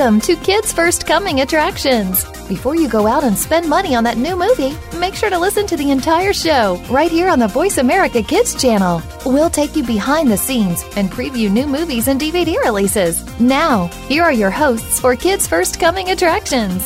Welcome to Kids First Coming Attractions. Before you go out and spend money on that new movie, make sure to listen to the entire show right here on the Voice America Kids channel. We'll take you behind the scenes and preview new movies and DVD releases. Now, here are your hosts for Kids First Coming Attractions.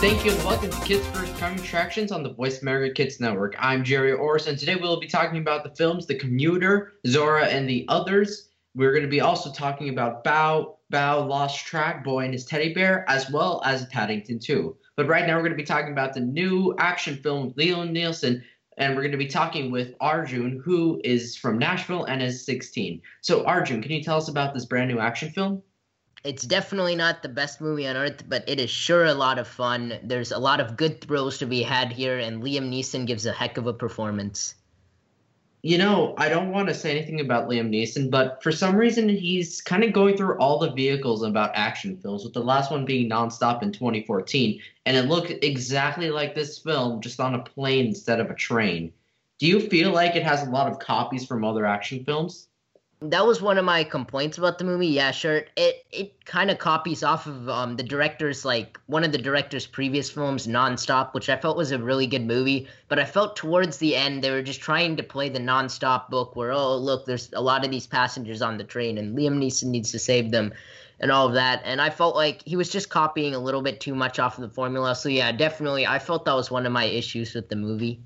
Thank you and welcome to Kids First Coming Attractions on the Voice America Kids Network. I'm Gerry Orris, and today we'll be talking about the films The Commuter, Zora, and the Others. We're going to be also talking about Bow, Bow, Lost Track Boy and his teddy bear, as well as Paddington 2. But right now we're going to be talking about the new action film Liam Neeson, and we're going to be talking with Arjun, who is from Nashville and is 16. So Arjun, can you tell us about this brand new action film? It's definitely not the best movie on earth, but it is sure a lot of fun. There's a lot of good thrills to be had here, and Liam Neeson gives a heck of a performance. You know, I don't want to say anything about Liam Neeson, but for some reason he's kind of going through all the vehicles about action films, with the last one being Nonstop in 2014, and it looked exactly like this film, just on a plane instead of a train. Do you feel like it has a lot of copies from other action films? That was one of my complaints about the movie. Yeah, sure. It it kind of copies off of um, the director's like one of the director's previous films, Nonstop, which I felt was a really good movie. But I felt towards the end they were just trying to play the Nonstop book, where oh look, there's a lot of these passengers on the train, and Liam Neeson needs to save them, and all of that. And I felt like he was just copying a little bit too much off of the formula. So yeah, definitely, I felt that was one of my issues with the movie.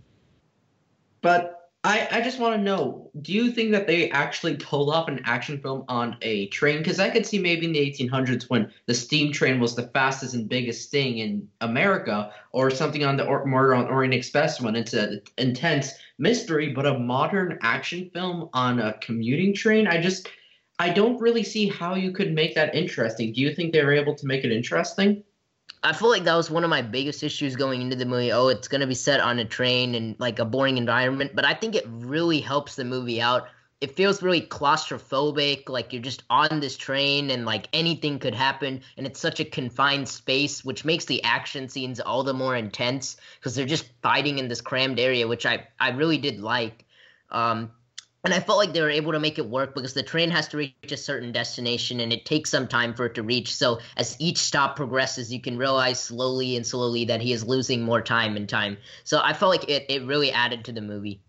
But I, I just want to know do you think that they actually pull off an action film on a train? Because I could see maybe in the 1800s when the steam train was the fastest and biggest thing in America, or something on the or- Murder on Orient Express when it's an intense mystery, but a modern action film on a commuting train, I just. I don't really see how you could make that interesting. Do you think they were able to make it interesting? I feel like that was one of my biggest issues going into the movie. Oh, it's gonna be set on a train and like a boring environment, but I think it really helps the movie out. It feels really claustrophobic, like you're just on this train and like anything could happen, and it's such a confined space, which makes the action scenes all the more intense because they're just fighting in this crammed area, which I I really did like. Um, and I felt like they were able to make it work because the train has to reach a certain destination and it takes some time for it to reach. So as each stop progresses, you can realize slowly and slowly that he is losing more time and time. So I felt like it, it really added to the movie.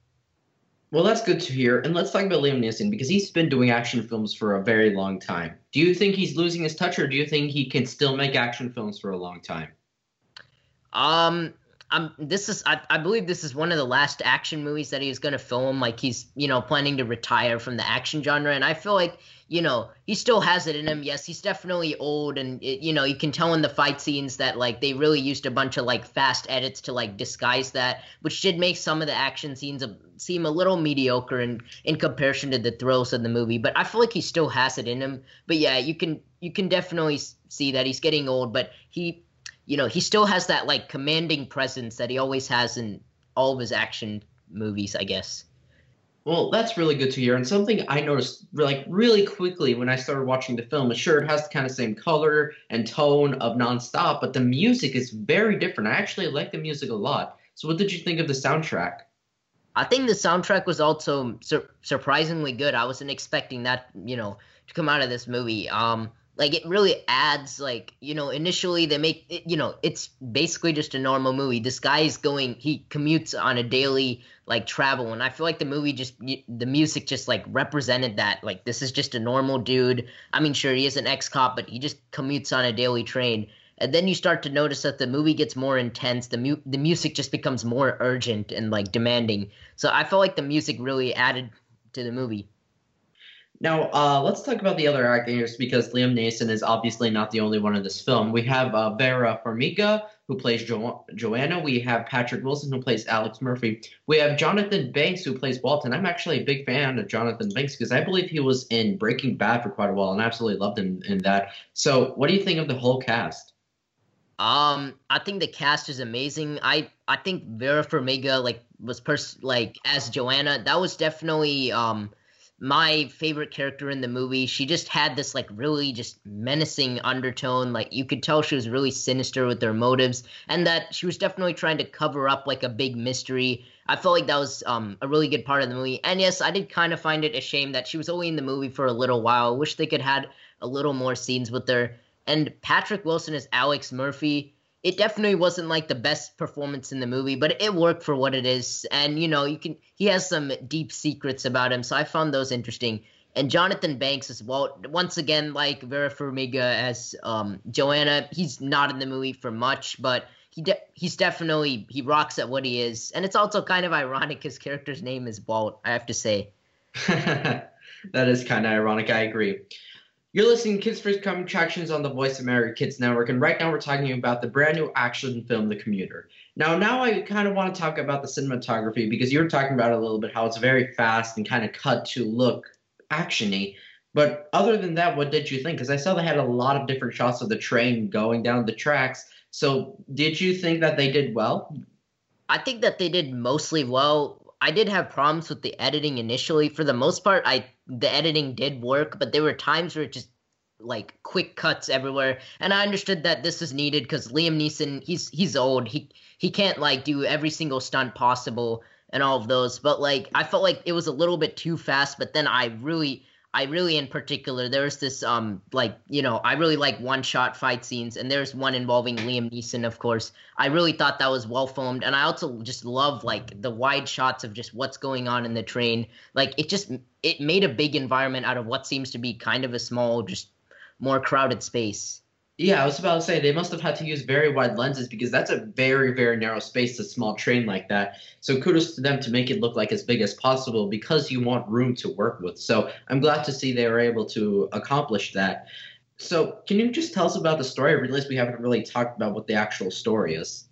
Well, that's good to hear. And let's talk about Liam Neeson because he's been doing action films for a very long time. Do you think he's losing his touch or do you think he can still make action films for a long time? Um, I'm this is I, I believe this is one of the last action movies that he's gonna film. Like he's you know planning to retire from the action genre, and I feel like you know he still has it in him. Yes, he's definitely old, and it, you know you can tell in the fight scenes that like they really used a bunch of like fast edits to like disguise that, which did make some of the action scenes seem a little mediocre in in comparison to the thrills of the movie. But I feel like he still has it in him. But yeah, you can you can definitely see that he's getting old, but he you know, he still has that like commanding presence that he always has in all of his action movies, I guess. Well, that's really good to hear. And something I noticed like really quickly when I started watching the film is sure it has the kind of same color and tone of nonstop, but the music is very different. I actually like the music a lot. So what did you think of the soundtrack? I think the soundtrack was also sur- surprisingly good. I wasn't expecting that, you know, to come out of this movie. Um, like it really adds like you know initially they make it, you know it's basically just a normal movie. This guy is going he commutes on a daily like travel. And i feel like the movie just the music just like represented that like this is just a normal dude. I mean sure he is an ex-cop but he just commutes on a daily train. And then you start to notice that the movie gets more intense. The mu- the music just becomes more urgent and like demanding. So i felt like the music really added to the movie now, uh, let's talk about the other actors because Liam Neeson is obviously not the only one in this film. We have uh, Vera Farmiga, who plays jo- Joanna. We have Patrick Wilson, who plays Alex Murphy. We have Jonathan Banks, who plays Walton. I'm actually a big fan of Jonathan Banks because I believe he was in Breaking Bad for quite a while and I absolutely loved him in that. So, what do you think of the whole cast? Um, I think the cast is amazing. I I think Vera Farmiga like was pers- like as Joanna. That was definitely um my favorite character in the movie. She just had this like really just menacing undertone. Like you could tell she was really sinister with her motives, and that she was definitely trying to cover up like a big mystery. I felt like that was um, a really good part of the movie. And yes, I did kind of find it a shame that she was only in the movie for a little while. I wish they could had a little more scenes with her. And Patrick Wilson as Alex Murphy, it definitely wasn't like the best performance in the movie, but it worked for what it is. And you know, you can he has some deep secrets about him, so I found those interesting. And Jonathan Banks as well. Once again, like Vera Farmiga as um, Joanna, he's not in the movie for much, but he de- he's definitely he rocks at what he is. And it's also kind of ironic his character's name is Walt. I have to say. that is kind of ironic. I agree. You're listening to Kids First Coming Attractions on the Voice America Kids Network, and right now we're talking about the brand new action film, The Commuter. Now, now I kind of want to talk about the cinematography because you were talking about a little bit, how it's very fast and kind of cut to look actiony. But other than that, what did you think? Because I saw they had a lot of different shots of the train going down the tracks. So, did you think that they did well? I think that they did mostly well. I did have problems with the editing initially. For the most part, I the editing did work, but there were times where it just like quick cuts everywhere. And I understood that this was needed because Liam Neeson, he's he's old. He he can't like do every single stunt possible and all of those. But like I felt like it was a little bit too fast. But then I really I really in particular there's this um like you know I really like one shot fight scenes and there's one involving Liam Neeson of course. I really thought that was well filmed and I also just love like the wide shots of just what's going on in the train. Like it just it made a big environment out of what seems to be kind of a small just more crowded space yeah, I was about to say they must have had to use very wide lenses because that's a very, very narrow space, a small train like that. So kudos to them to make it look like as big as possible because you want room to work with. So I'm glad to see they were able to accomplish that. So can you just tell us about the story? I realize we haven't really talked about what the actual story is.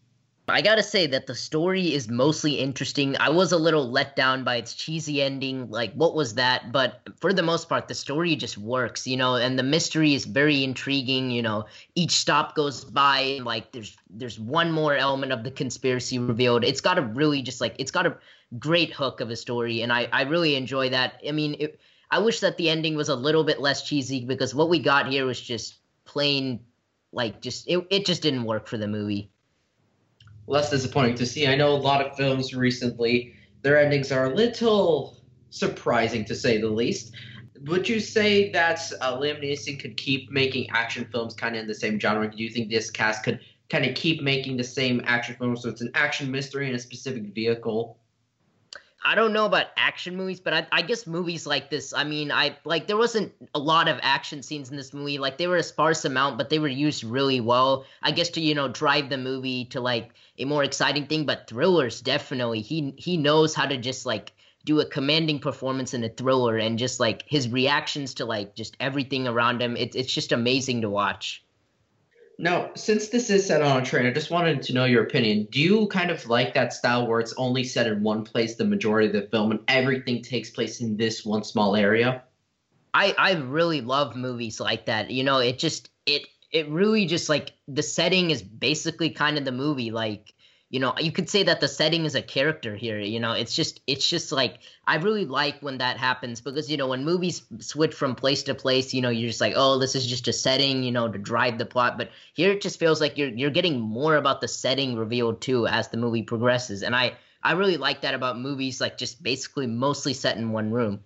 I gotta say that the story is mostly interesting. I was a little let down by its cheesy ending. Like, what was that? But for the most part, the story just works, you know, and the mystery is very intriguing. You know, each stop goes by, and like, there's there's one more element of the conspiracy revealed. It's got a really just like it's got a great hook of a story, and I I really enjoy that. I mean, it, I wish that the ending was a little bit less cheesy because what we got here was just plain, like, just it it just didn't work for the movie less disappointing to see. I know a lot of films recently, their endings are a little surprising to say the least. Would you say that uh, Liam Neeson could keep making action films kind of in the same genre? Do you think this cast could kind of keep making the same action films? So it's an action mystery in a specific vehicle? I don't know about action movies, but I, I, guess movies like this. I mean, I like there wasn't a lot of action scenes in this movie. Like they were a sparse amount, but they were used really well. I guess to you know drive the movie to like a more exciting thing. But thrillers definitely he he knows how to just like do a commanding performance in a thriller and just like his reactions to like just everything around him. It's it's just amazing to watch. Now, since this is set on a train, I just wanted to know your opinion. Do you kind of like that style where it's only set in one place the majority of the film and everything takes place in this one small area? I I really love movies like that. You know, it just it it really just like the setting is basically kind of the movie like you know you could say that the setting is a character here you know it's just it's just like i really like when that happens because you know when movies switch from place to place you know you're just like oh this is just a setting you know to drive the plot but here it just feels like you're you're getting more about the setting revealed too as the movie progresses and i i really like that about movies like just basically mostly set in one room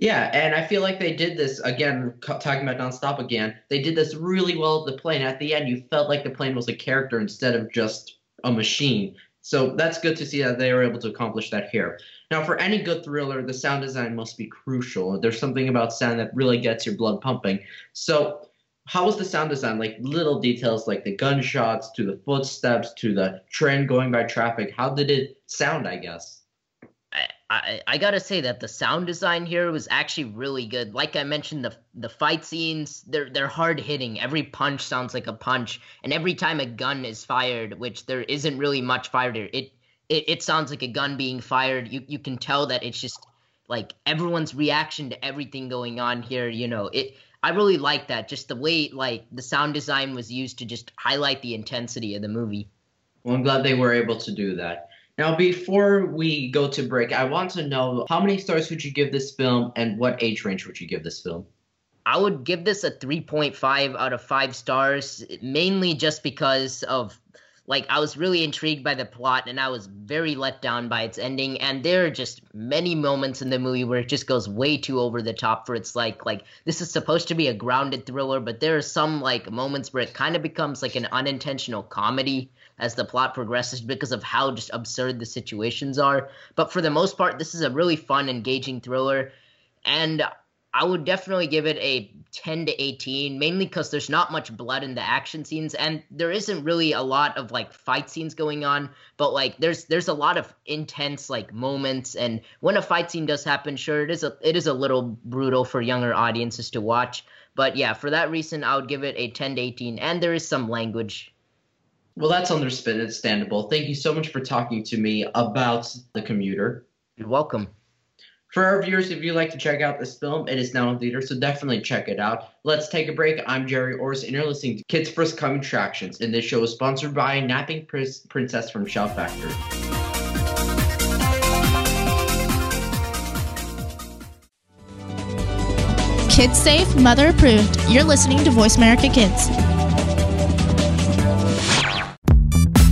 yeah, and I feel like they did this again. Talking about nonstop again, they did this really well at the plane. At the end, you felt like the plane was a character instead of just a machine. So that's good to see that they were able to accomplish that here. Now, for any good thriller, the sound design must be crucial. There's something about sound that really gets your blood pumping. So, how was the sound design? Like little details like the gunshots to the footsteps to the train going by traffic. How did it sound, I guess? I, gotta say that the sound design here was actually really good. Like I mentioned, the the fight scenes they're they're hard hitting. Every punch sounds like a punch, and every time a gun is fired, which there isn't really much fired here, it it, it sounds like a gun being fired. You you can tell that it's just like everyone's reaction to everything going on here. You know it. I really like that. Just the way like the sound design was used to just highlight the intensity of the movie. Well, I'm glad they were able to do that. Now, before we go to break, I want to know how many stars would you give this film and what age range would you give this film? I would give this a 3.5 out of 5 stars, mainly just because of like I was really intrigued by the plot and I was very let down by its ending and there are just many moments in the movie where it just goes way too over the top for its like like this is supposed to be a grounded thriller but there are some like moments where it kind of becomes like an unintentional comedy as the plot progresses because of how just absurd the situations are. But for the most part this is a really fun engaging thriller and I would definitely give it a 10 to 18, mainly because there's not much blood in the action scenes, and there isn't really a lot of like fight scenes going on. But like, there's there's a lot of intense like moments, and when a fight scene does happen, sure, it is a it is a little brutal for younger audiences to watch. But yeah, for that reason, I would give it a 10 to 18, and there is some language. Well, that's understandable. Thank you so much for talking to me about the commuter. You're welcome. For our viewers, if you'd like to check out this film, it is now in theater, so definitely check it out. Let's take a break. I'm Gerry Orris, and you're listening to Kids First Coming Attractions, and this show is sponsored by Napping Princess from Shout Factory. Kids safe, mother approved. You're listening to Voice America Kids.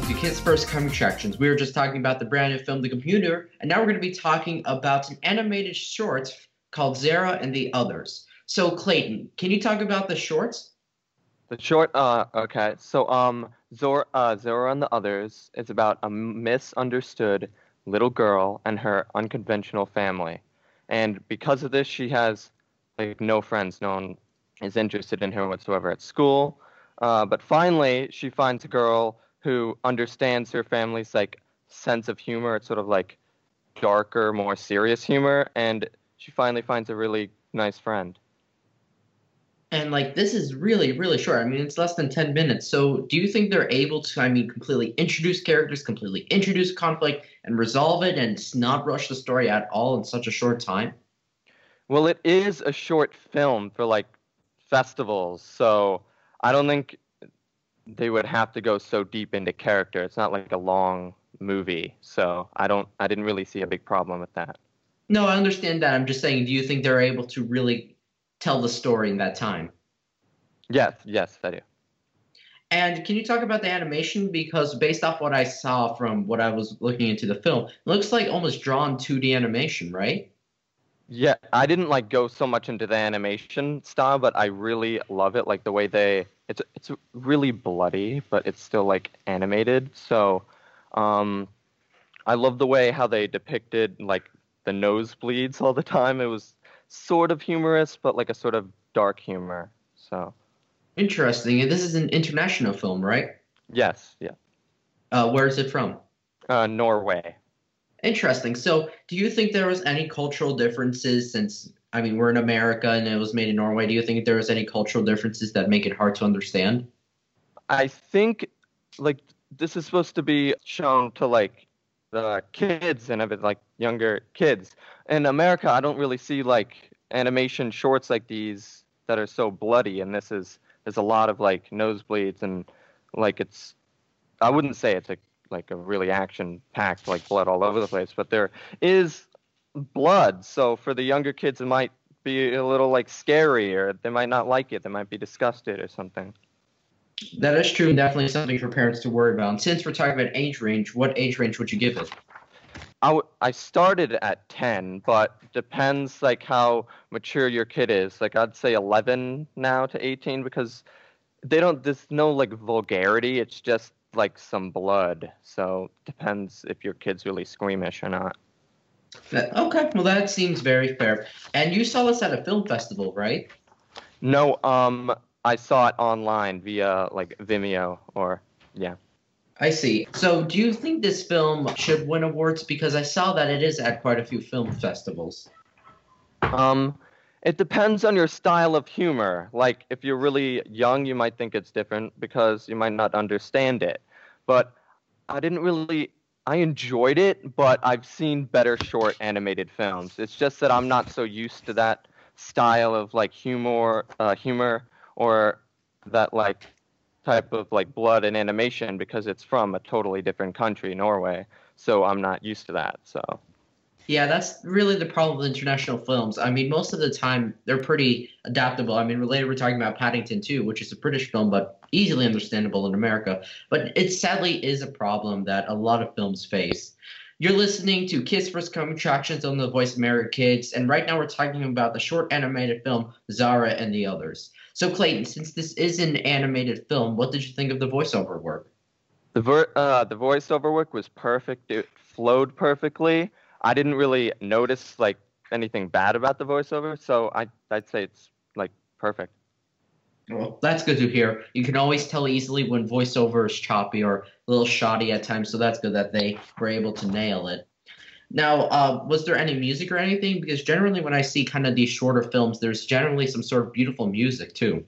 to Kids First Coming Attractions. We were just talking about the brand new film, The Commuter, and now we're going to be talking about an animated short called Zara and the Others. So, Clayton, can you talk about the shorts? The short, uh, okay. So, um, Zora, uh, Zora and the Others is about a misunderstood little girl and her unconventional family. And because of this, she has like no friends. No one is interested in her whatsoever at school. Uh, but finally, she finds a girl who understands her family's like sense of humor. It's sort of like darker, more serious humor, and she finally finds a really nice friend. And like this is really, really short. I mean, it's less than ten minutes. So, do you think they're able to, I mean, completely introduce characters, completely introduce conflict, and resolve it, and not rush the story at all in such a short time? Well, it is a short film for like festivals, so I don't think they would have to go so deep into character. It's not like a long movie, so I don't. I didn't really see a big problem with that. No, I understand that. I'm just saying, do you think they're able to really tell the story in that time? Yes, yes, I do. And can you talk about the animation? Because based off what I saw from what I was looking into the film, it looks like almost drawn 2D animation, right? Yeah, I didn't like go so much into the animation style, but I really love it. Like the way they it's it's really bloody, but it's still like animated. So, um, I love the way how they depicted like the nosebleeds all the time. It was sort of humorous, but like a sort of dark humor. So interesting. And this is an international film, right? Yes. Yeah. Uh, where is it from? Uh, Norway. Interesting. So, do you think there was any cultural differences since I mean we're in America and it was made in Norway? Do you think there was any cultural differences that make it hard to understand? I think like this is supposed to be shown to like the kids and bit like younger kids. In America, I don't really see like animation shorts like these that are so bloody, and this is there's a lot of like nosebleeds and like it's I wouldn't say it's a like a really action packed like blood all over the place, but there is blood. So for the younger kids, it might be a little like scary, or they might not like it. They might be disgusted or something. That is true, and definitely something for parents to worry about. And since we're talking about age range, what age range would you give it? I, w- I started at 10, but depends like how mature your kid is. Like I'd say 11 now to 18 because they don't there's no like vulgarity. It's just like some blood. So depends if your kid's really squeamish or not. That, okay, well that seems very fair. And you saw this at a film festival, right? No, um I saw it online via like Vimeo or yeah. I see. So, do you think this film should win awards? Because I saw that it is at quite a few film festivals. Um, it depends on your style of humor. Like, if you're really young, you might think it's different because you might not understand it. But I didn't really. I enjoyed it, but I've seen better short animated films. It's just that I'm not so used to that style of like humor, uh, humor, or that like type of like blood and animation because it's from a totally different country, Norway. So I'm not used to that. So yeah, that's really the problem with international films. I mean, most of the time they're pretty adaptable. I mean, related, we're talking about Paddington 2, which is a British film, but easily understandable in America. But it sadly is a problem that a lot of films face. You're listening to Kids First Coming Attractions on the Voice of America Kids, and right now we're talking about the short animated film Zara and the Others. So, Clayton, since this is an animated film, what did you think of the voiceover work? The uh, the voiceover work was perfect. It flowed perfectly. I didn't really notice like anything bad about the voiceover, so I I'd say it's like perfect. Well, that's good to hear. You can always tell easily when voiceover is choppy or a little shoddy at times, so that's good that they were able to nail it. Now, uh, was there any music or anything? Because generally, when I see kind of these shorter films, there's generally some sort of beautiful music too.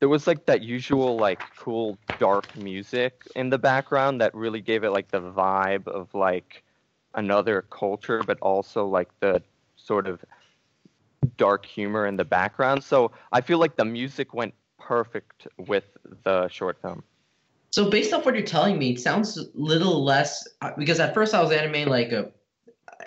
There was like that usual like cool dark music in the background that really gave it like the vibe of like another culture, but also like the sort of dark humor in the background. So I feel like the music went perfect with the short film. So based off what you're telling me, it sounds a little less uh, because at first I was animating like a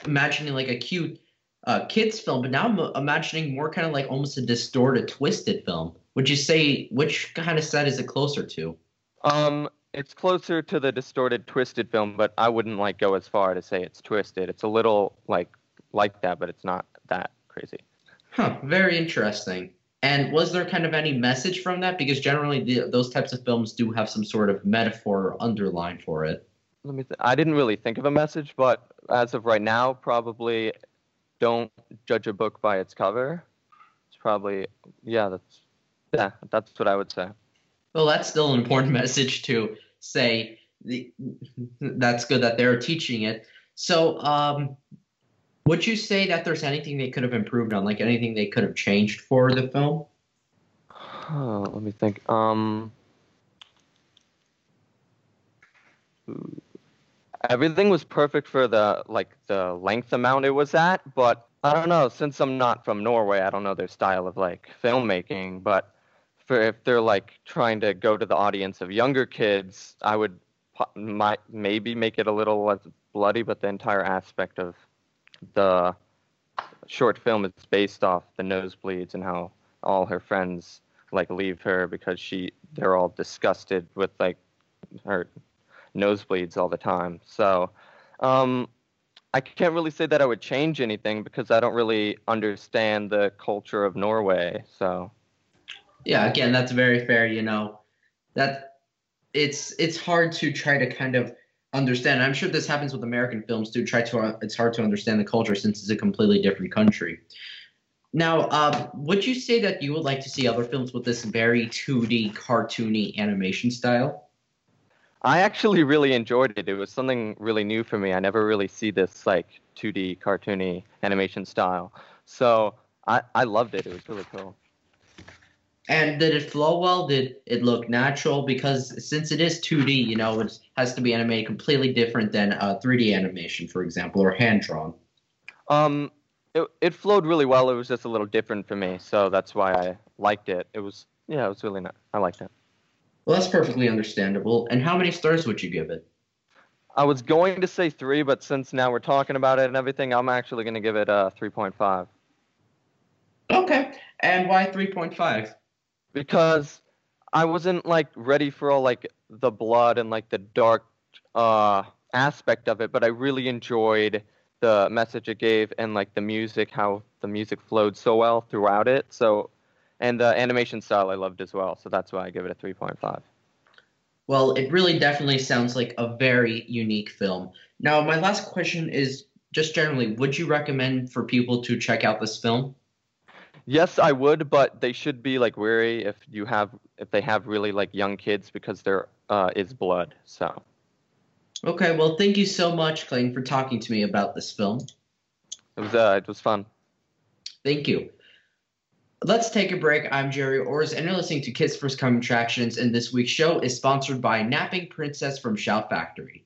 imagining like a cute uh, kids film, but now I'm imagining more kind of like almost a distorted, twisted film. Would you say which kind of set is it closer to? Um, it's closer to the distorted, twisted film, but I wouldn't like go as far to say it's twisted. It's a little like like that, but it's not that crazy. Huh. Very interesting. And was there kind of any message from that? Because generally, the, those types of films do have some sort of metaphor or underline for it. Let me. Th- I didn't really think of a message, but as of right now, probably don't judge a book by its cover. It's probably yeah. That's yeah. That's what I would say. Well, that's still an important message to say. The, that's good that they're teaching it. So, um, would you say that there's anything they could have improved on, like anything they could have changed for the film? Oh, let me think. Um, everything was perfect for the like the length amount it was at, but I don't know. Since I'm not from Norway, I don't know their style of like filmmaking. But for if they're like trying to go to the audience of younger kids, I would might maybe make it a little less bloody, but the entire aspect of the short film is based off the nosebleeds and how all her friends like leave her because she they're all disgusted with like her nosebleeds all the time. So um, I can't really say that I would change anything because I don't really understand the culture of Norway. So yeah, again, that's very fair. You know, that it's it's hard to try to kind of understand. I'm sure this happens with American films too. Try to uh, it's hard to understand the culture since it's a completely different country. Now, uh, would you say that you would like to see other films with this very 2D cartoony animation style? I actually really enjoyed it. It was something really new for me. I never really see this like 2D cartoony animation style. So I, I loved it. It was really cool. And did it flow well? Did it look natural? Because since it is 2D, you know, it has to be animated completely different than uh, 3D animation, for example, or hand drawn. Um, it it flowed really well. It was just a little different for me, so that's why I liked it. It was yeah, it was really nice. I liked it. Well, that's perfectly understandable. And how many stars would you give it? I was going to say three, but since now we're talking about it and everything, I'm actually going to give it a 3.5 Okay. And why 3.5? Because I wasn't like ready for all like the blood and like the dark uh aspect of it, but I really enjoyed the message it gave and like the music, how the music flowed so well throughout it. So, and the animation style I loved as well. So that's why I give it a 3.5. Well, it really definitely sounds like a very unique film. Now, my last question is just generally, would you recommend for people to check out this film? Yes, I would, but they should be like wary if you have if they have really like young kids because there uh, is blood. So Okay, well, thank you so much, Clayton, for talking to me about this film. it was uh, it was fun. Thank you. Let's take a break. I'm Gerry Orrs, and you're listening to Kids First Coming Attractions, and this week's show is sponsored by Napping Princess from Shout Factory.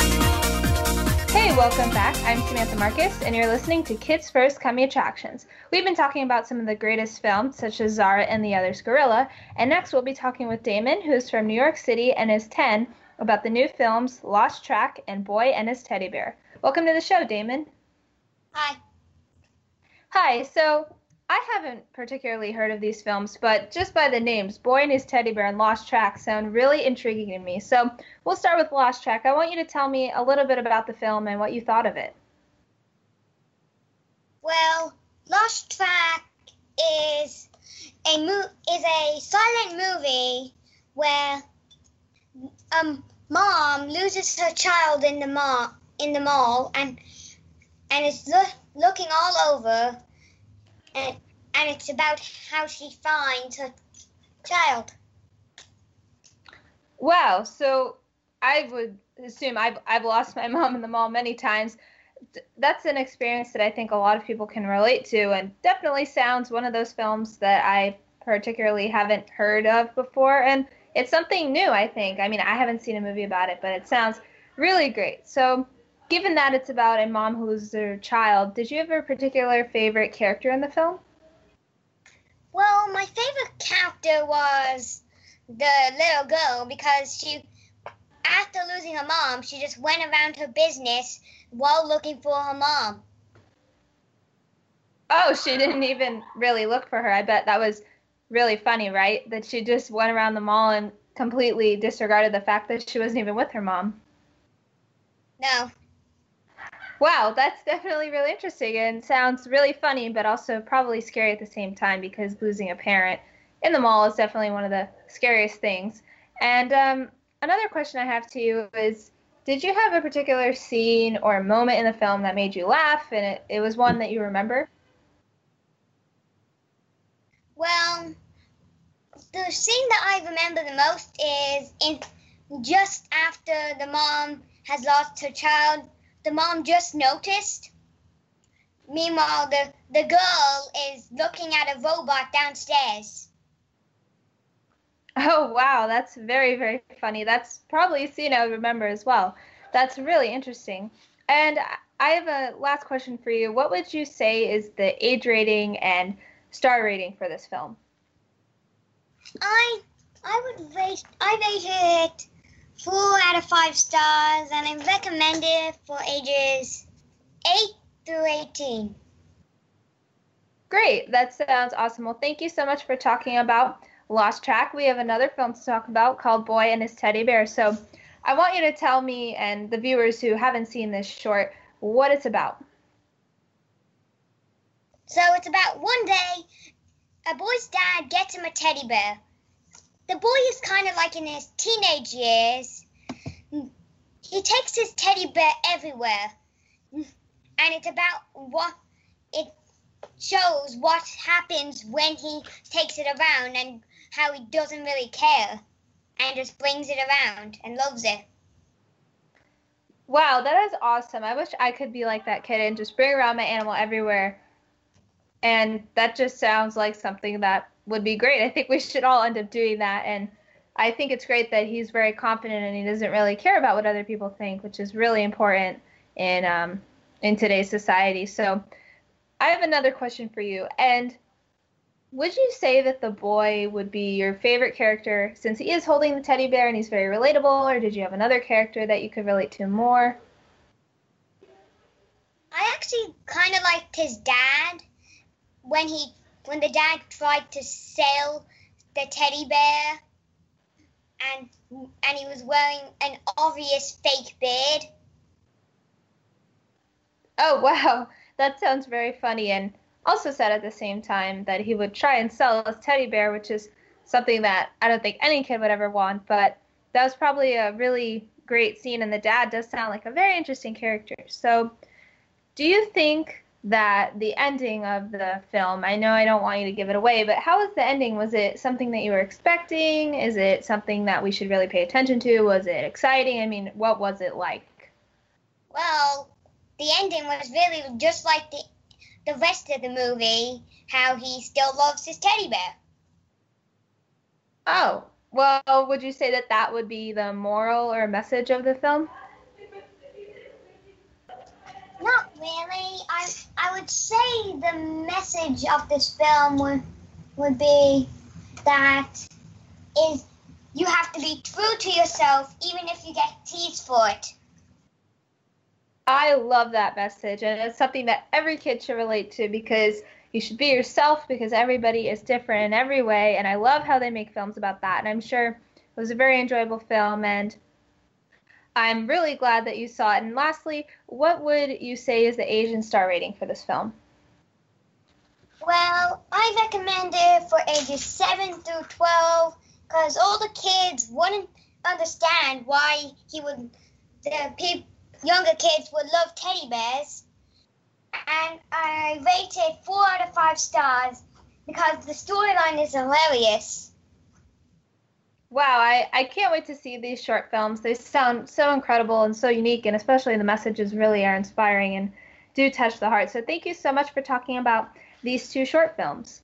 Hey, welcome back. I'm Samantha Marcus, and you're listening to Kids First Coming Attractions. We've been talking about some of the greatest films, such as Zara and the Others Gorilla, and next we'll be talking with Damon, who's from New York City and is 10, about the new films Lost Track and Boy and His Teddy Bear. Welcome to the show, Damon. Hi. Hi, so I haven't particularly heard of these films, but just by the names, Boy and His Teddy Bear and Lost Track sound really intriguing to me. So we'll start with Lost Track. I want you to tell me a little bit about the film and what you thought of it. Well, Lost Track is a mo- is a silent movie where um mom loses her child in the mall in the mall and and is loo- looking all over and and it's about how she finds her child. Wow. So I would assume I've I've lost my mom in the mall many times. That's an experience that I think a lot of people can relate to, and definitely sounds one of those films that I particularly haven't heard of before. And it's something new, I think. I mean, I haven't seen a movie about it, but it sounds really great. So, given that it's about a mom who loses her child, did you have a particular favorite character in the film? Well, my favorite character was the little girl because she, after losing her mom, she just went around her business while looking for her mom. Oh, she didn't even really look for her. I bet that was really funny, right? That she just went around the mall and completely disregarded the fact that she wasn't even with her mom. No. Wow, that's definitely really interesting and sounds really funny, but also probably scary at the same time because losing a parent in the mall is definitely one of the scariest things. And um, another question I have to you is Did you have a particular scene or moment in the film that made you laugh and it, it was one that you remember? Well, the scene that I remember the most is in just after the mom has lost her child. The mom just noticed meanwhile, the the girl is looking at a robot downstairs. Oh wow, that's very very funny. That's probably scene I would remember as well. That's really interesting. And I have a last question for you. What would you say is the age rating and star rating for this film? I I would rate I rated it four out of five stars, and I recommend it for ages eight through eighteen. Great, that sounds awesome. Well, thank you so much for talking about Lost Track. We have another film to talk about called Boy and His Teddy Bear. So, I want you to tell me and the viewers who haven't seen this short what it's about. So it's about one day a boy's dad gets him a teddy bear. The boy is kind of like in his teenage years. He takes his teddy bear everywhere. And it's about what it shows what happens when he takes it around and how he doesn't really care and just brings it around and loves it. Wow, that is awesome. I wish I could be like that kid and just bring around my animal everywhere. And that just sounds like something that would be great. I think we should all end up doing that. And I think it's great that he's very confident and he doesn't really care about what other people think, which is really important in um, in today's society. So I have another question for you. And would you say that the boy would be your favorite character since he is holding the teddy bear and he's very relatable, or did you have another character that you could relate to more? I actually kind of liked his dad when he when the dad tried to sell the teddy bear and and he was wearing an obvious fake beard. Oh wow, that sounds very funny and also said at the same time that he would try and sell his teddy bear, which is something that I don't think any kid would ever want. But that was probably a really great scene, and the dad does sound like a very interesting character. So, do you think that the ending of the film, I know I don't want you to give it away, but how was the ending? Was it something that you were expecting? Is it something that we should really pay attention to? Was it exciting? I mean, what was it like? Well, the ending was really just like the the rest of the movie how he still loves his teddy bear. Oh, well, would you say that that would be the moral or message of the film? Not really. I I would say the message of this film would would be that is you have to be true to yourself even if you get teased for it. I love that message, and it's something that every kid should relate to because you should be yourself because everybody is different in every way. And I love how they make films about that. And I'm sure it was a very enjoyable film, and I'm really glad that you saw it. And lastly, what would you say is the Asian star rating for this film? Well, I recommend it for ages 7 through 12 because all the kids wouldn't understand why he would, the people younger kids would love teddy bears. And I rated four out of five stars because the storyline is hilarious. Wow, I, I can't wait to see these short films. They sound so incredible and so unique, and especially the messages really are inspiring and do touch the heart. So thank you so much for talking about these two short films.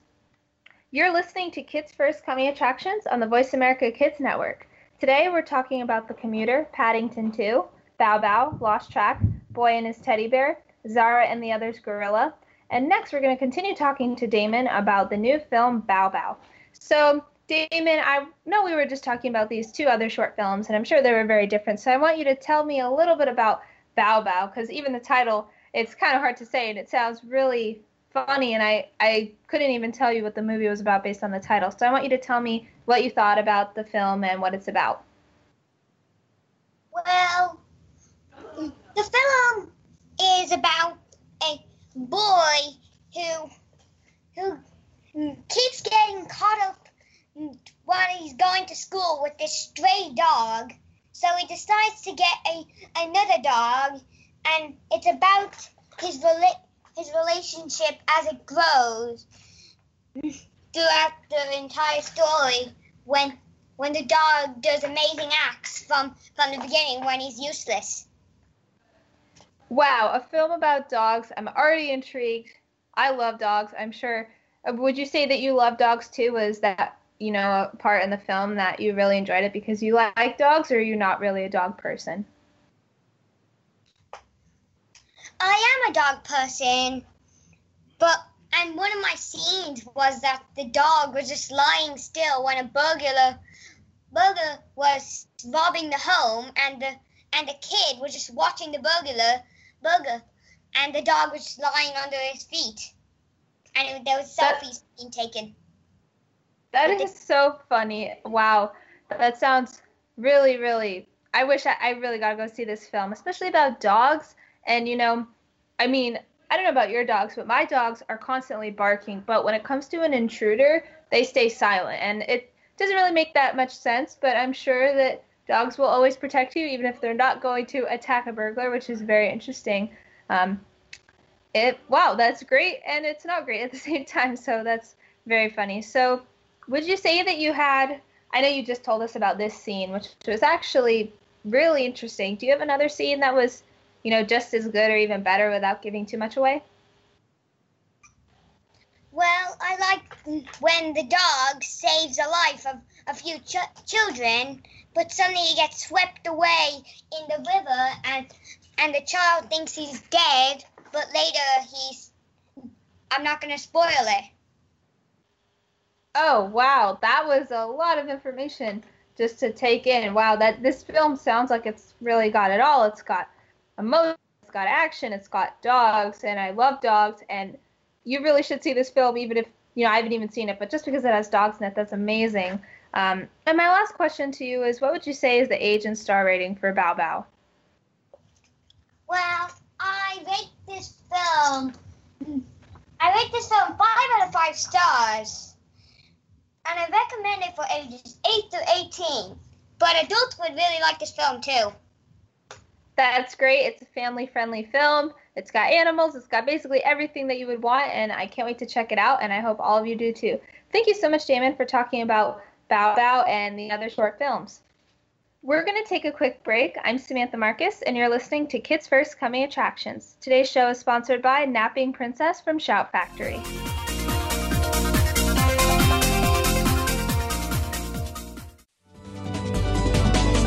You're listening to Kids First Coming Attractions on the Voice America Kids Network. Today we're talking about The Commuter, Paddington 2, Bow Bow, Lost Track, Boy and His Teddy Bear, Zara and the Others Gorilla. And next, we're going to continue talking to Damon about the new film Bow Bow. So, Damon, I know we were just talking about these two other short films, and I'm sure they were very different. So, I want you to tell me a little bit about Bow Bow, because even the title, it's kind of hard to say, and it sounds really funny, and I, I couldn't even tell you what the movie was about based on the title. So, I want you to tell me what you thought about the film and what it's about. Well, the film is about a boy who who keeps getting caught up while he's going to school with this stray dog. So he decides to get a another dog, and it's about his rela- his relationship as it grows throughout the entire story. When when the dog does amazing acts from from the beginning when he's useless. Wow, a film about dogs. I'm already intrigued. I love dogs. I'm sure. uh, Would you say that you love dogs too? Was that you know a part in the film that you really enjoyed it because you like dogs, or are you not really a dog person? I am a dog person, but and one of my scenes was that the dog was just lying still when a burglar burglar was robbing the home, and the and the kid was just watching the burglar burglar, and the dog was just lying under his feet, and it, there was That- selfies being taken. That is so funny. Wow, that sounds really, really. I wish I, I really gotta go see this film, especially about dogs. And you know, I mean, I don't know about your dogs, but my dogs are constantly barking. But when it comes to an intruder, they stay silent, and it doesn't really make that much sense. But I'm sure that dogs will always protect you, even if they're not going to attack a burglar, which is very interesting. Um, it wow, that's great, and it's not great at the same time. So that's very funny. So would you say that you had i know you just told us about this scene which was actually really interesting do you have another scene that was you know just as good or even better without giving too much away Well, I like when the dog saves the life of a few ch- children, but suddenly he gets swept away in the river, and and the child thinks he's dead, but later he's. I'm not gonna spoil it. Oh wow. That was a lot of information just to take in. Wow that this film sounds like it's really got it all. It's got emotion it's got action it's got dogs and i love dogs. And you really should see this film even if you know i haven't even seen it but just because it has dogs in it that's amazing. Um, and my last question to you is what would you say is the age and star rating for Bow bao Well, I rate this film. I rate this film five out of five stars, and I recommend it for ages eight to eighteen. But adults would really like this film too. That's great. It's a family friendly film. It's got animals. It's got basically everything that you would want, and I can't wait to check it out. And I hope all of you do too. Thank you so much, Damon, for talking about Bow Bow and the other short films. We're going to take a quick break. I'm Samantha Marcus, and you're listening to Kids First Coming Attractions. Today's show is sponsored by Napping Princess from Shout Factory.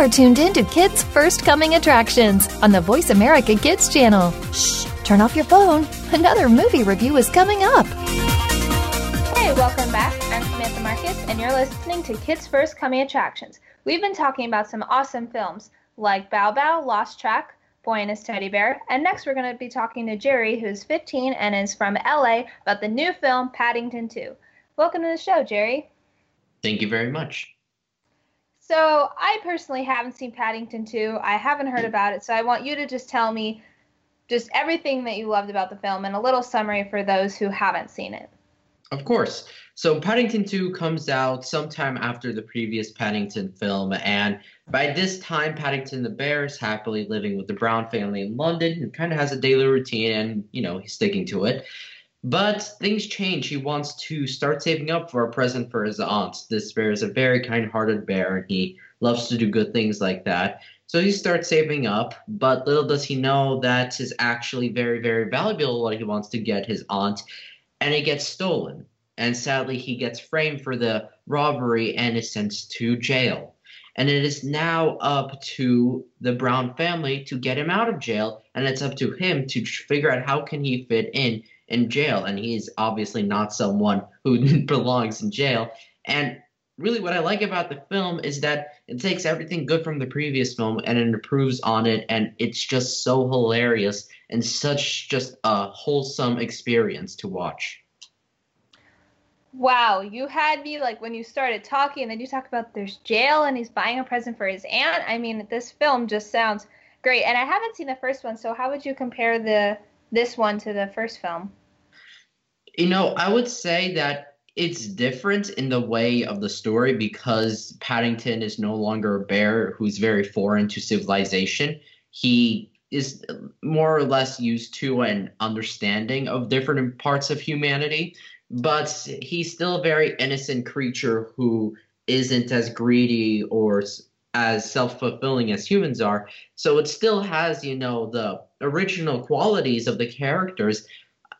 Are tuned in to Kids First Coming Attractions on the Voice America Kids channel. Shh, turn off your phone. Another movie review is coming up. Hey, welcome back. I'm Samantha Marcus, and you're listening to Kids First Coming Attractions. We've been talking about some awesome films like Bow Bow, Lost Track, Boy and His Teddy Bear, and next we're going to be talking to Gerry, who's 15 and is from LA, about the new film Paddington 2. Welcome to the show, Gerry. Thank you very much. So, I personally haven't seen Paddington 2. I haven't heard about it, so I want you to just tell me just everything that you loved about the film and a little summary for those who haven't seen it. Of course. So Paddington 2 comes out sometime after the previous Paddington film, and by this time, Paddington the Bear is happily living with the Brown family in London and kind of has a daily routine, and you know he's sticking to it. But things change. He wants to start saving up for a present for his aunt. This bear is a very kind hearted bear, and he loves to do good things like that. So he starts saving up, but little does he know that is actually very, very valuable what he wants to get his aunt, and it gets stolen. And sadly, he gets framed for the robbery and is sent to jail. And it is now up to the Brown family to get him out of jail, and it's up to him to figure out how can he fit in in jail. And he's obviously not someone who belongs in jail. And really what I like about the film is that it takes everything good from the previous film and it improves on it and it's just so hilarious and such just a wholesome experience to watch. Wow, you had me like when you started talking and then you talk about there's jail and he's buying a present for his aunt. I mean, this film just sounds great. And I haven't seen the first one, so how would you compare the this one to the first film? You know, I would say that it's different in the way of the story because Paddington is no longer a bear who's very foreign to civilization. He is more or less used to an understanding of different parts of humanity, but he's still a very innocent creature who isn't as greedy or as self-fulfilling as humans are. So it still has, you know, the original qualities of the characters,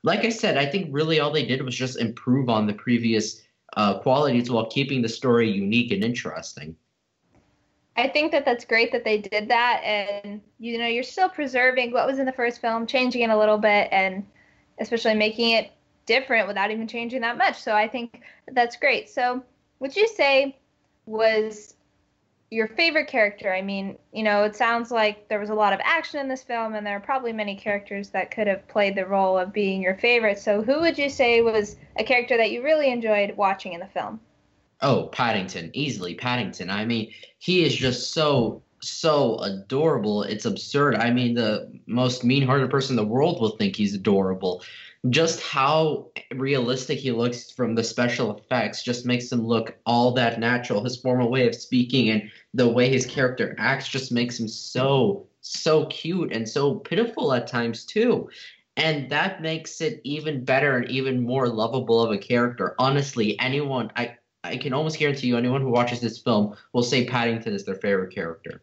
like I said, I think really all they did was just improve on the previous uh, qualities while keeping the story unique and interesting. I think that that's great that they did that, and you know, you're still preserving what was in the first film, changing it a little bit, and especially making it different without even changing that much. So I think that's great. So, would you say was your favorite character. I mean, you know, it sounds like there was a lot of action in this film, and there are probably many characters that could have played the role of being your favorite. So, who would you say was a character that you really enjoyed watching in the film? Oh, Paddington, easily Paddington. I mean, he is just so so adorable. It's absurd. I mean, the most mean-hearted person in the world will think he's adorable just how realistic he looks from the special effects just makes him look all that natural. His formal way of speaking and the way his character acts just makes him so so cute and so pitiful at times too. And that makes it even better and even more lovable of a character. Honestly, anyone I I can almost guarantee you anyone who watches this film will say Paddington is their favorite character.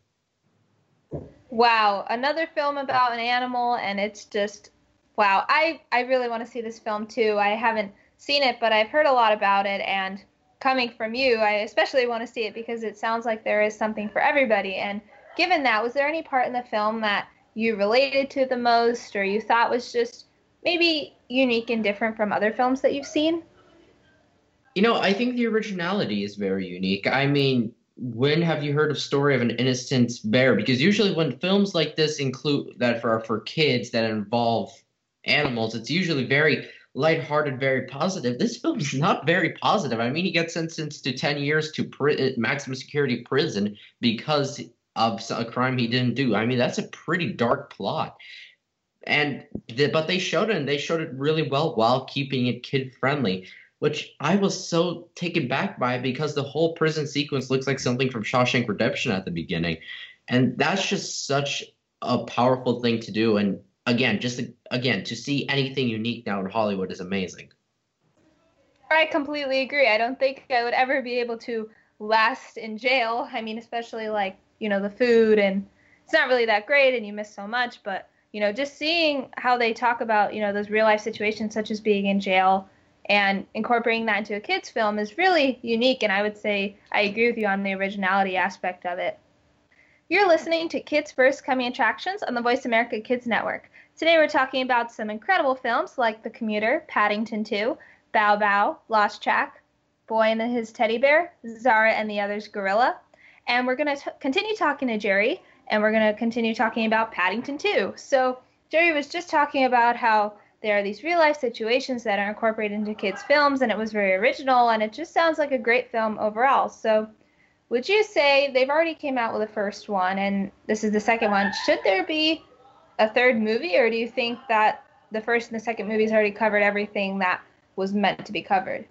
Wow, another film about an animal and it's just wow, I I really want to see this film too. I haven't seen it, but I've heard a lot about it and coming from you, I especially want to see it because it sounds like there is something for everybody. And given that, was there any part in the film that you related to the most or you thought was just maybe unique and different from other films that you've seen? You know, I think the originality is very unique. I mean, when have you heard of story of an innocent bear? Because usually when films like this include that for for kids that involve animals, it's usually very lighthearted, very positive. This film is not very positive. I mean, he gets sentenced to 10 years to pri- maximum security prison because of a crime he didn't do. I mean, that's a pretty dark plot. And the, but they showed it and they showed it really well while keeping it kid friendly, which I was so taken back by because the whole prison sequence looks like something from Shawshank Redemption at the beginning. And that's just such a powerful thing to do and again, just again to see anything unique now in Hollywood is amazing. I completely agree. I don't think I would ever be able to last in jail. I mean, especially like you know the food and it's not really that great, and you miss so much. But you know, just seeing how they talk about you know those real life situations, such as being in jail, and incorporating that into a kids film is really unique. And I would say I agree with you on the originality aspect of it. You're listening to Kids First Coming Attractions on the Voice America Kids Network. Today we're talking about some incredible films like The Commuter, Paddington 2, Bow Wow, Lost Track, Boy and His Teddy Bear, Zara and the Others Gorilla. And we're going to continue talking to Gerry, and we're going to continue talking about Paddington 2. So, Gerry was just talking about how there are these real life situations that are incorporated into kids' films, and it was very original, and it just sounds like a great film overall. So, would you say they've already came out with the first one and this is the second one should there be a third movie or do you think that the first and the second movies already covered everything that was meant to be covered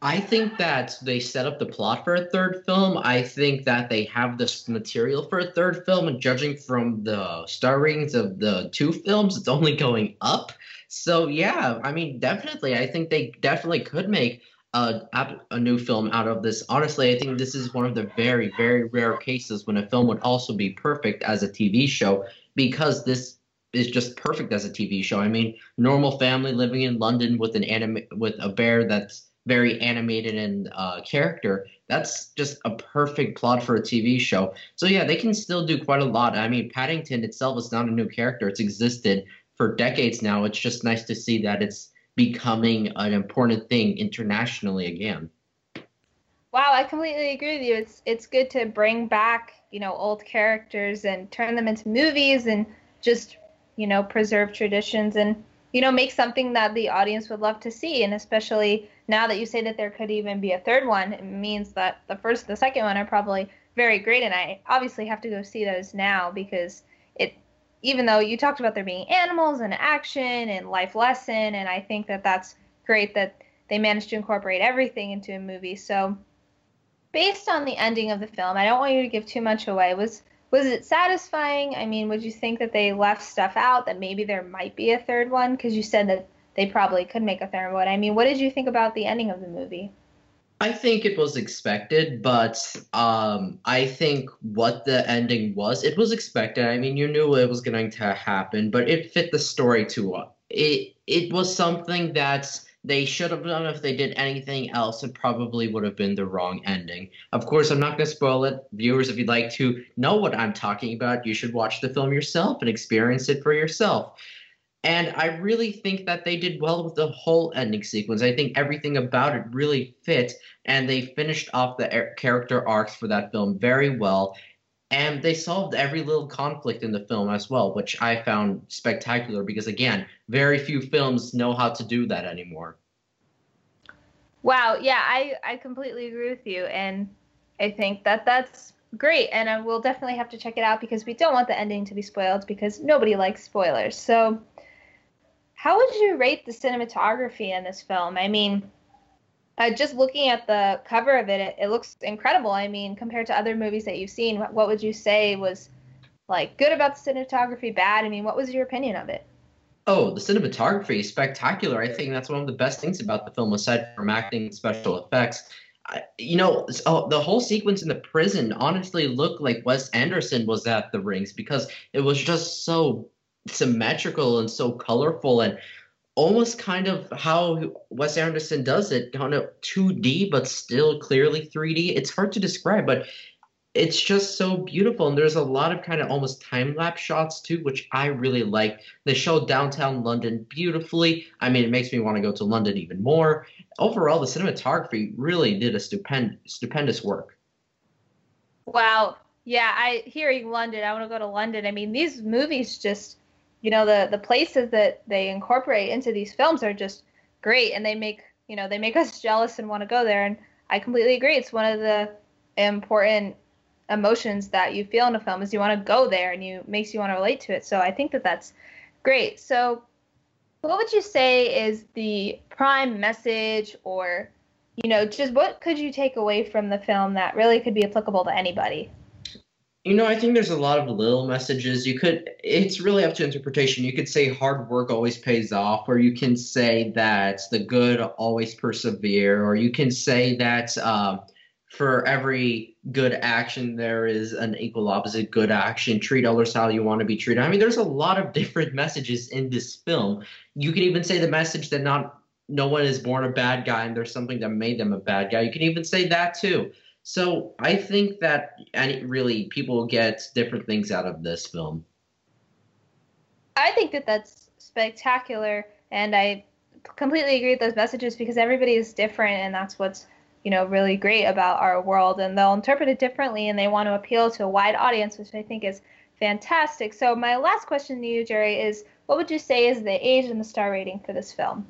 I think that they set up the plot for a third film. I think that they have this material for a third film, and judging from the star ratings of the two films, it's only going up. So yeah, I mean, definitely, I think they definitely could make a, a new film out of this. Honestly, I think this is one of the very, very rare cases when a film would also be perfect as a TV show because this is just perfect as a TV show. I mean, normal family living in London with an anime with a bear that's very animated and uh, character. That's just a perfect plot for a TV show. So yeah, they can still do quite a lot. I mean, Paddington itself is not a new character; it's existed for decades now. It's just nice to see that it's becoming an important thing internationally again. Wow, I completely agree with you. It's it's good to bring back you know old characters and turn them into movies and just you know preserve traditions and you know make something that the audience would love to see and especially now that you say that there could even be a third one, it means that the first the second one are probably very great. And I obviously have to go see those now because it, even though you talked about there being animals and action and life lesson, and I think that that's great that they managed to incorporate everything into a movie. So, based on the ending of the film, I don't want you to give too much away. Was was it satisfying? I mean, would you think that they left stuff out that maybe there might be a third one? Because you said that they probably could make a third one. I mean, what did you think about the ending of the movie? I think it was expected, but um, I think what the ending was, it was expected. I mean, you knew it was going to happen, but it fit the story too well. It it was something that they should have done if they did anything else. It probably would have been the wrong ending. Of course, I'm not going to spoil it, viewers. If you'd like to know what I'm talking about, you should watch the film yourself and experience it for yourself. And I really think that they did well with the whole ending sequence. I think everything about it really fit, and they finished off the character arcs for that film very well. And they solved every little conflict in the film as well, which I found spectacular because, again, very few films know how to do that anymore. Wow, yeah, I, I completely agree with you. And I think that that's great. And uh, I will definitely have to check it out because we don't want the ending to be spoiled because nobody likes spoilers. So how would you rate the cinematography in this film? I mean, uh, just looking at the cover of it, it, it, looks incredible. I mean, compared to other movies that you've seen, what, what would you say was like good about the cinematography, bad? I mean, what was your opinion of it? Oh, the cinematography is spectacular. I think that's one of the best things about the film, aside from acting and special effects. I, you know, oh, the whole sequence in the prison honestly looked like Wes Anderson was at the rings because it was just so symmetrical and so colorful and almost kind of how Wes Anderson does it, kind of 2D but still clearly 3D. It's hard to describe, but it's just so beautiful. And there's a lot of kind of almost time lapse shots too, which I really like. They show downtown London beautifully. I mean, it makes me want to go to London even more. Overall, the cinematography really did a stupend- stupendous work. Wow. Yeah, I hearing London, I want to go to London. I mean, these movies just you know the the places that they incorporate into these films are just great and they make you know they make us jealous and want to go there and i completely agree. It's one of the important emotions that you feel in a film is you want to go there and you makes you want to relate to it. So i think that that's great. So what would you say is the prime message or you know just what could you take away from the film that really could be applicable to anybody you know, I think there's a lot of little messages. You could, it's really up to interpretation. You could say hard work always pays off, or you can say that the good always persevere, or you can say that uh, for every good action, there is an equal opposite good action. Treat others how you want to be treated. I mean, there's a lot of different messages in this film. You could even say the message that not no one is born a bad guy and there's something that made them a bad guy. You can even say that too. So I think that any really people get different things out of this film. I think that that's spectacular, and I completely agree with those messages because everybody is different, and that's what's you know really great about our world. And they'll interpret it differently, and they want to appeal to a wide audience, which I think is fantastic. So my last question to you, Gerry, is what would you say is the age and the star rating for this film?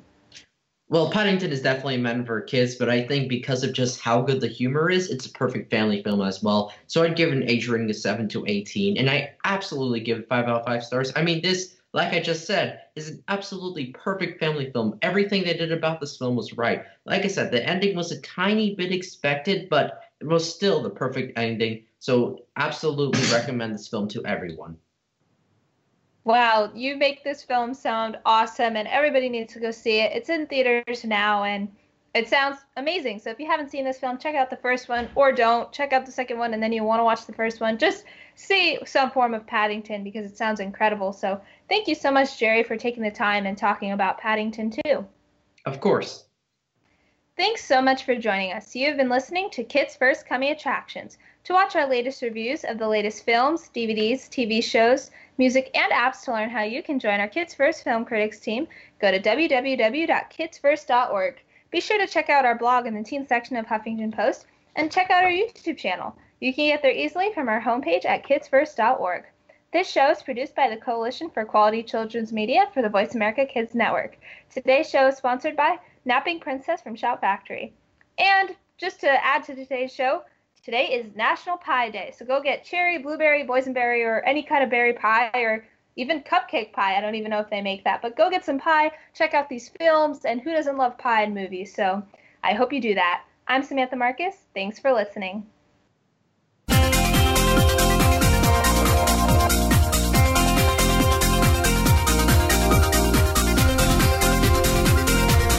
Well, Paddington is definitely meant for kids, but I think because of just how good the humor is, it's a perfect family film as well. So I'd give an age rating of 7 to 18, and I absolutely give it 5 out of 5 stars. I mean, this like I just said, is an absolutely perfect family film. Everything they did about this film was right. Like I said, the ending was a tiny bit expected, but it was still the perfect ending. So, absolutely recommend this film to everyone. Wow, you make this film sound awesome, and everybody needs to go see it. It's in theaters now, and it sounds amazing. So if you haven't seen this film, check out the first one, or don't. Check out the second one, and then you want to watch the first one. Just see some form of Paddington because it sounds incredible. So thank you so much, Gerry, for taking the time and talking about Paddington 2. Of course. Thanks so much for joining us. You have been listening to Kids First Coming Attractions. To watch our latest reviews of the latest films, DVDs, TV shows, music, and apps to learn how you can join our Kids First Film Critics team, go to www.kidsfirst.org. Be sure to check out our blog in the teen section of Huffington Post and check out our YouTube channel. You can get there easily from our homepage at kidsfirst.org. This show is produced by the Coalition for Quality Children's Media for the Voice America Kids Network. Today's show is sponsored by Napping Princess from Shout Factory. And just to add to today's show, today is National Pie Day. So go get cherry, blueberry, boysenberry, or any kind of berry pie, or even cupcake pie. I don't even know if they make that, but go get some pie, check out these films, and who doesn't love pie and movies? So I hope you do that. I'm Samantha Marcus. Thanks for listening.